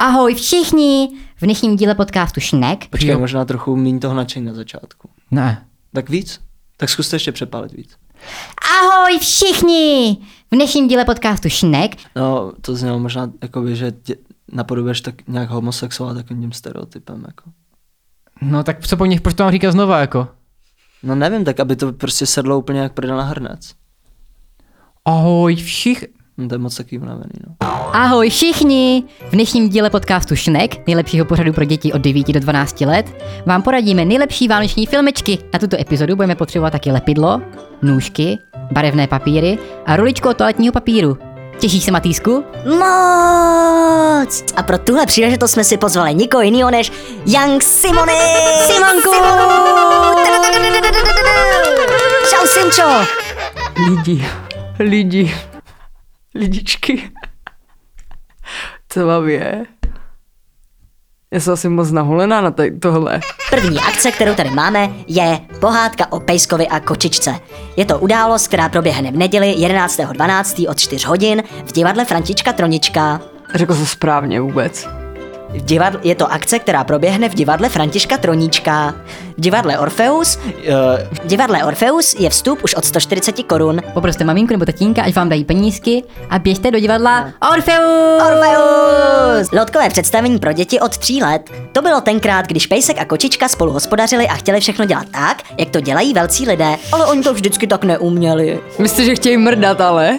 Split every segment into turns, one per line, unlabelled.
Ahoj všichni! V dnešním díle podcastu Šnek.
Počkej, možná trochu méně toho nadšení na začátku.
Ne.
Tak víc? Tak zkuste ještě přepálit víc.
Ahoj všichni! V dnešním díle podcastu Šnek.
No, to znělo možná, jakoby, že tě napodobuješ tak nějak homosexuál takovým tím stereotypem. Jako.
No tak co po nich, proč to mám říkat znova jako?
No nevím, tak aby to prostě sedlo úplně jak prdel na hrnec.
Ahoj všich...
No, to je moc takový unavený, no.
Ahoj všichni! V dnešním díle podcastu Šnek, nejlepšího pořadu pro děti od 9 do 12 let, vám poradíme nejlepší vánoční filmečky. Na tuto epizodu budeme potřebovat taky lepidlo, nůžky, barevné papíry a ruličku od toaletního papíru. Těšíš se, Matýsku?
Moc! A pro tuhle příležitost jsme si pozvali nikoho jiného než Young Simony!
Simonku!
Čau, Simčo!
Lidi, lidi, lidičky. Co vám je? Já jsem asi moc nahulená na tady tohle.
První akce, kterou tady máme, je pohádka o Pejskovi a kočičce. Je to událost, která proběhne v neděli 11.12. od 4 hodin v divadle Františka Tronička.
Řekl jsem správně vůbec.
V divadle, je to akce, která proběhne v divadle Františka Troníčka. V divadle Orfeus,
Uh,
v divadle Orfeus je vstup už od 140 korun.
Poproste maminku nebo tatínka, ať vám dají penízky a běžte do divadla Orfeus!
Orfeus! Lotkové představení pro děti od tří let. To bylo tenkrát, když Pejsek a kočička spolu hospodařili a chtěli všechno dělat tak, jak to dělají velcí lidé, ale oni to vždycky tak neuměli.
Myslíte, že chtějí mrdat, ale?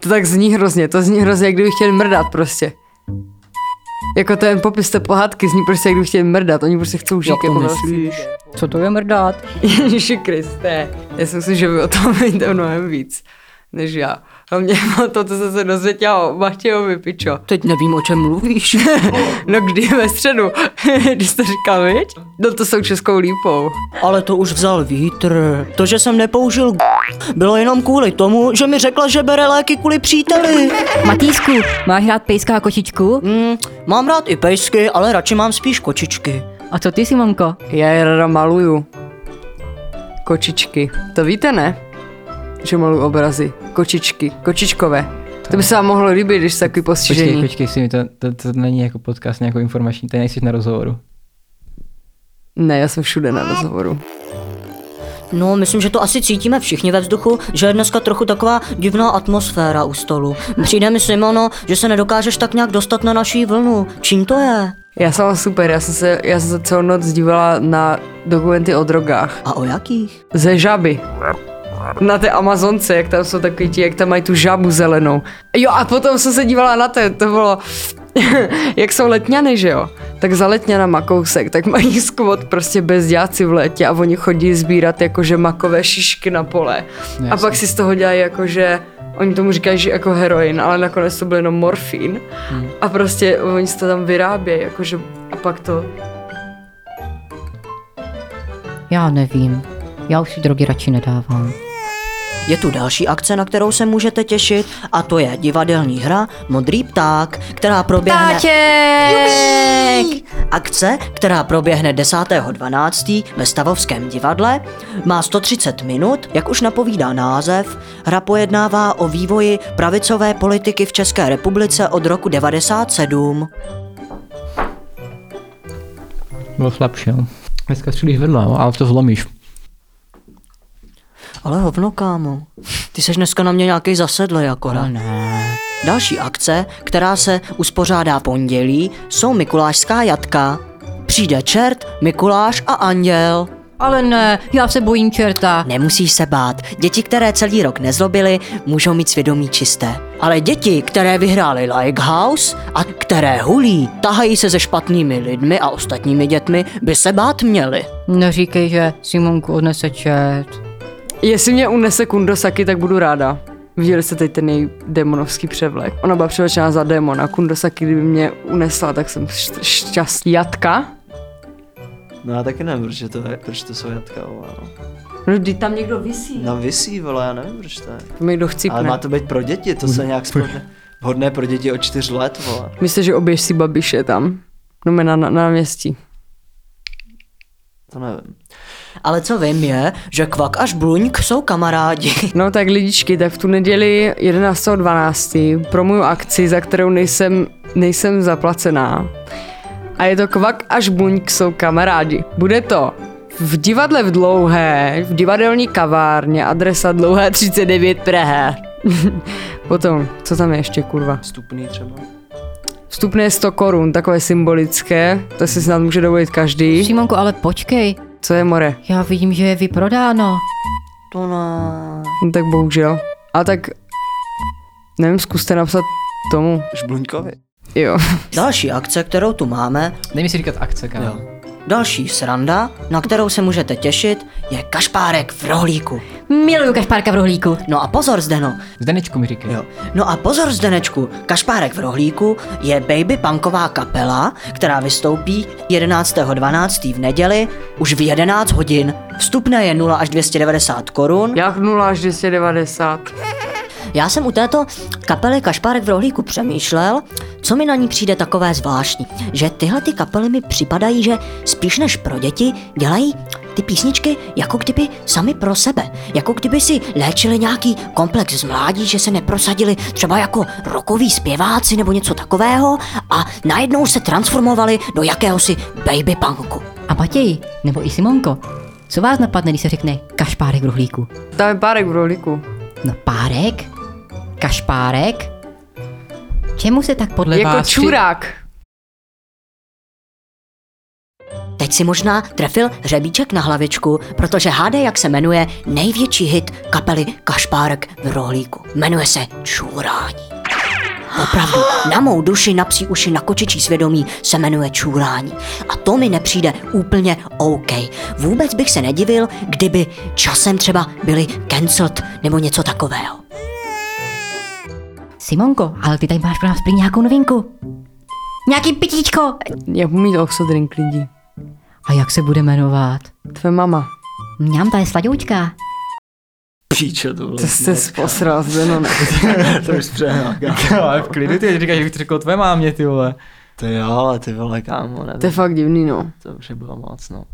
To tak zní hrozně, to zní hrozně, jak kdyby chtěli mrdat prostě. Jako ten popis té pohádky zní prostě, jak kdyby chtěli mrdat, oni prostě chcou žít
Jak to
jako
myslíš? Co to je mrdat?
Ježiši Kriste, já si myslím, že vy o tom víte mnohem víc, než já. Hlavně to, co jsem se dozvěděla o Matějovi, pičo.
Teď nevím, o čem mluvíš.
No kdy ve středu, když jsi to říkal, viď? No to s tou českou lípou.
Ale to už vzal vítr. To, že jsem nepoužil bylo jenom kvůli tomu, že mi řekla, že bere léky kvůli příteli.
Matýsku, máš rád pejska a kočičku?
Hmm, mám rád i pejsky, ale radši mám spíš kočičky.
A co ty, Simonko?
Já je rada maluju. Kočičky. To víte, ne? Že maluju obrazy. Kočičky. Kočičkové. To by se vám mohlo líbit, když jste takový
Počkej,
postižení.
počkej si mi, to, to, to, není jako podcast nějakou informační, tady nejsi na rozhovoru.
Ne, já jsem všude na rozhovoru.
No, myslím, že to asi cítíme všichni ve vzduchu, že je dneska trochu taková divná atmosféra u stolu. Přijde mi, Simono, že se nedokážeš tak nějak dostat na naší vlnu. Čím to je?
Já jsem super, já jsem se, já jsem se celou noc dívala na dokumenty o drogách.
A o jakých?
Ze žaby. Na té Amazonce, jak tam jsou takový ti, jak tam mají tu žabu zelenou. Jo a potom jsem se dívala na to, to bylo, jak jsou letňany, že jo? Tak za letňanama kousek, tak mají skvot prostě bezděláci v létě a oni chodí sbírat jakože makové šišky na pole. A
Jasně.
pak si z toho dělají jakože, oni tomu říkají, že jako heroin, ale nakonec to byl jenom morfín. A prostě oni si to tam vyrábějí, jakože, a pak to,
Já nevím. Já už si drogy radši nedávám.
Je tu další akce, na kterou se můžete těšit, a to je divadelní hra Modrý pták, která proběhne... Jupi! Akce, která proběhne 10.12. ve Stavovském divadle, má 130 minut, jak už napovídá název. Hra pojednává o vývoji pravicové politiky v České republice od roku 97.
Bylo slabší, jo. Dneska střílíš vedle, jo, ale to zlomíš.
Ale hovno, kámo. Ty seš dneska na mě nějaký zasedlej akorát.
Ne.
Další akce, která se uspořádá pondělí, jsou Mikulášská jatka. Přijde čert, Mikuláš a anděl.
Ale ne, já se bojím čerta.
Nemusíš se bát, děti, které celý rok nezlobily, můžou mít svědomí čisté. Ale děti, které vyhrály Likehouse a které hulí, tahají se se špatnými lidmi a ostatními dětmi, by se bát měly.
Neříkej, že Simonku odnese čert.
Jestli mě unese Kundosaki, tak budu ráda. Viděli jste teď ten její demonovský převlek. Ona byla převlečená za démona. Kundosaki, kdyby mě unesla, tak jsem šť- šťastný. Jatka?
no já taky nevím, proč, je to, je, proč to jsou jatka, vole, no.
No, kdy tam někdo visí.
No vysí, vole, já nevím, proč to je.
To mi někdo chcípne.
Ale má to být pro děti, to se nějak spodne. Vhodné pro děti od čtyř let, vole.
Myslíš, že oběž si babiše tam? No, na, na, na náměstí.
To nevím.
Ale co vím je, že Kvak až Bluňk jsou kamarádi.
No tak lidičky, tak v tu neděli 11.12. pro moju akci, za kterou nejsem nejsem zaplacená. A je to Kvak až Buňk jsou kamarádi. Bude to v divadle v Dlouhé, v divadelní kavárně, adresa Dlouhé 39 Praha. Potom, co tam je ještě, kurva?
Vstupný třeba.
Vstupné 100 korun, takové symbolické, to si snad může dovolit každý.
Simonko, ale počkej,
Co je more?
já vidím, že je vyprodáno.
To ne.
No, tak bohužel. A tak, nevím, zkuste napsat tomu.
Žbluňkovi.
Jo.
Další akce, kterou tu máme,
Dej mi si říkat akce, kámo.
Další sranda, na kterou se můžete těšit, je kašpárek v rohlíku.
Miluju kašpárka v rohlíku.
No a pozor, Zdeno.
Zdenečku mi říkej.
Jo.
No a pozor, Zdenečku, Kašpárek v rohlíku je baby punková kapela, která vystoupí 11.12. v neděli už v 11 hodin. Vstupné je 0 až 290 korun.
Jak 0 až 290.
Já jsem u této kapely Kašpárek v rohlíku přemýšlel, co mi na ní přijde takové zvláštní. Že tyhle ty kapely mi připadají, že spíš než pro děti dělají ty písničky jako kdyby sami pro sebe. Jako kdyby si léčili nějaký komplex z mládí, že se neprosadili třeba jako rokoví zpěváci nebo něco takového a najednou se transformovali do jakéhosi baby punku.
A Matěj, nebo i Simonko, co vás napadne, když se řekne kašpárek v rohlíku?
Tam je párek v rohlíku.
No párek? Kašpárek? Čemu se tak podle
Jako
vás... při-
čurák.
Teď si možná trefil hřebíček na hlavičku, protože hádej, jak se jmenuje největší hit kapely Kašpárek v rohlíku. Jmenuje se Čůrání. Opravdu, na mou duši, na psí uši, na kočičí svědomí se jmenuje Čůrání. A to mi nepřijde úplně OK. Vůbec bych se nedivil, kdyby časem třeba byli cancelled nebo něco takového.
Simonko, ale ty tady máš pro nás prý nějakou novinku. Nějaký pitíčko.
Já budu mít oxodrink lidí.
A jak se bude jmenovat?
Tvoje mama.
Mňam, ta je sladoučka.
Píče, to bylo.
To jste posral, ne?
to už přehnal.
Ale v klidu, ty říkáš, že bych to řekl tvé mámě, ty vole.
To jo, ale ty vole, kámo,
To je
nevím.
fakt divný, no.
To už je bylo moc, no.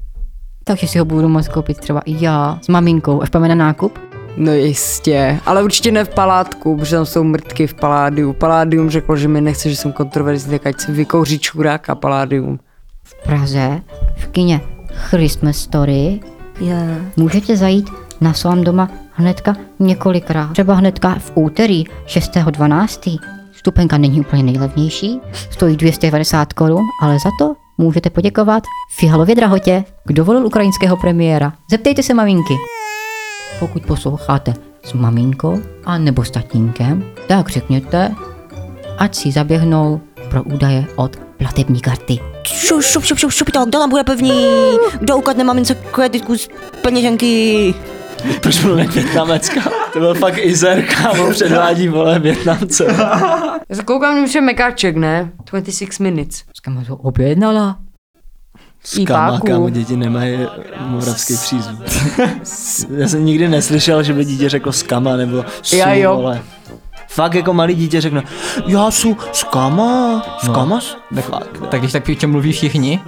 Takže si ho budu moct koupit třeba i já s maminkou, až půjdeme na nákup.
No jistě, ale určitě ne v palátku, protože tam jsou mrtky v paládiu. Paládium řekl, že mi nechce, že jsem kontroverzní, tak ať se vykouří čuráka paládium.
V Praze, v kině Christmas Story,
Je.
můžete zajít na svám doma hnedka několikrát. Třeba hnedka v úterý 6.12. Stupenka není úplně nejlevnější, stojí 290 korun, ale za to můžete poděkovat Fihalově drahotě, kdo volil ukrajinského premiéra. Zeptejte se maminky. Pokud posloucháte s maminkou a nebo s tatínkem, tak řekněte, ať si zaběhnou pro údaje od platební karty.
Šup, šup, šup, šup, šup, kdo tam bude pevný? Kdo ukradne mamince kreditku z peněženky?
Proč byl Větnamecka? To byl fakt Izer, kámo, předvádí, vole, Větnamce.
Já se koukám, že je mekáček, ne? 26 minutes.
Skama to objednala.
Skama, kámo, děti nemají moravský přízvuk. Já jsem nikdy neslyšel, že by dítě řeklo skama nebo su,
Já jo.
vole. Fakt jako malý dítě řekne, já jsou skama, skama? No. Fakt,
Tak když tak při čem mluví všichni,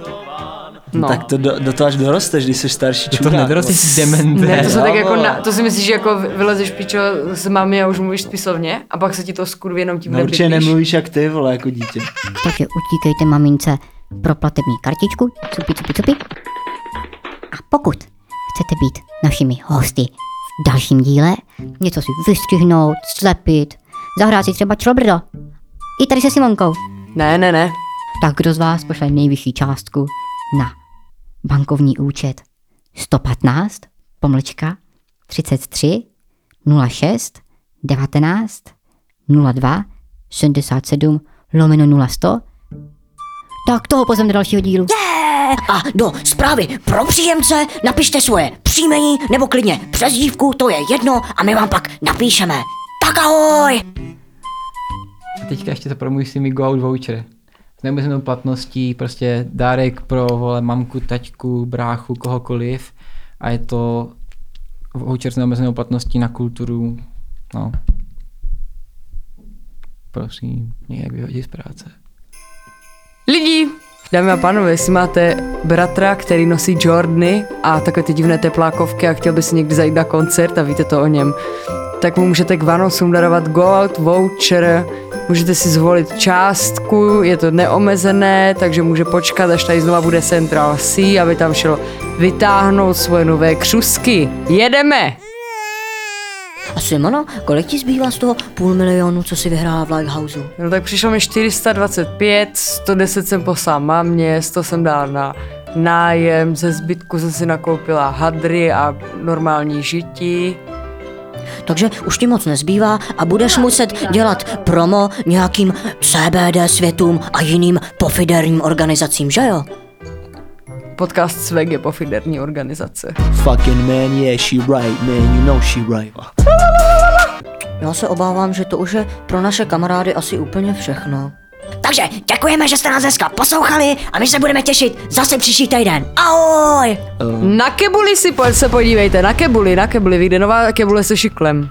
No.
Tak to do, do toho až dorosteš, když jsi starší
to
čurák.
nedorosteš demente.
Ne, to se tak jako, na, to si myslíš, že jako vylezeš pičo s mami a už mluvíš spisovně a pak se ti to skurví jenom tím
No určitě nemluvíš jak ty, vole, jako dítě.
Takže utíkejte mamince pro platební kartičku, cupi, cupi, cupi. A pokud chcete být našimi hosty v dalším díle, něco si vystřihnout, slepit, zahrát si třeba člobrdo. I tady se Simonkou.
Ne, ne, ne.
Tak kdo z vás pošle nejvyšší částku na bankovní účet 115 pomlčka 33 06 19 02 77 lomeno 0100 tak toho pozvem do dalšího dílu.
A do zprávy pro příjemce napište svoje příjmení nebo klidně přezdívku, to je jedno a my vám pak napíšeme. Tak ahoj!
A teďka ještě to promluvíš si mi go out voucher. S neomezenou platností, prostě dárek pro vole, mamku, taťku, bráchu, kohokoliv. A je to voucher s neomezenou platností na kulturu. No. Prosím, nějak vyhodit z práce.
Lidi, dámy a pánové, jestli máte bratra, který nosí Jordany a takové ty divné teplákovky a chtěl by si někdy zajít na koncert a víte to o něm, tak mu můžete k Vánocům darovat Go Out Voucher, můžete si zvolit částku, je to neomezené, takže může počkat, až tady znova bude Central C, aby tam šel vytáhnout svoje nové křusky. Jedeme!
Simona, kolik ti zbývá z toho půl milionu, co si vyhrála v Lighthouse?
No tak přišlo mi 425, 110 jsem poslal mámě, 100 jsem dal na nájem, ze zbytku jsem si nakoupila hadry a normální žití.
Takže už ti moc nezbývá a budeš muset dělat promo nějakým CBD světům a jiným pofiderním organizacím, že jo?
Podcast Sveg je pofiderní organizace.
Fucking man, yeah, she right, man, you know she right.
Já se obávám, že to už je pro naše kamarády asi úplně všechno. Takže děkujeme, že jste nás dneska poslouchali a my se budeme těšit zase příští týden. Ahoj!
Na kebuli si pojď se podívejte, na kebuli, na kebuli, vyjde nová kebule se šiklem.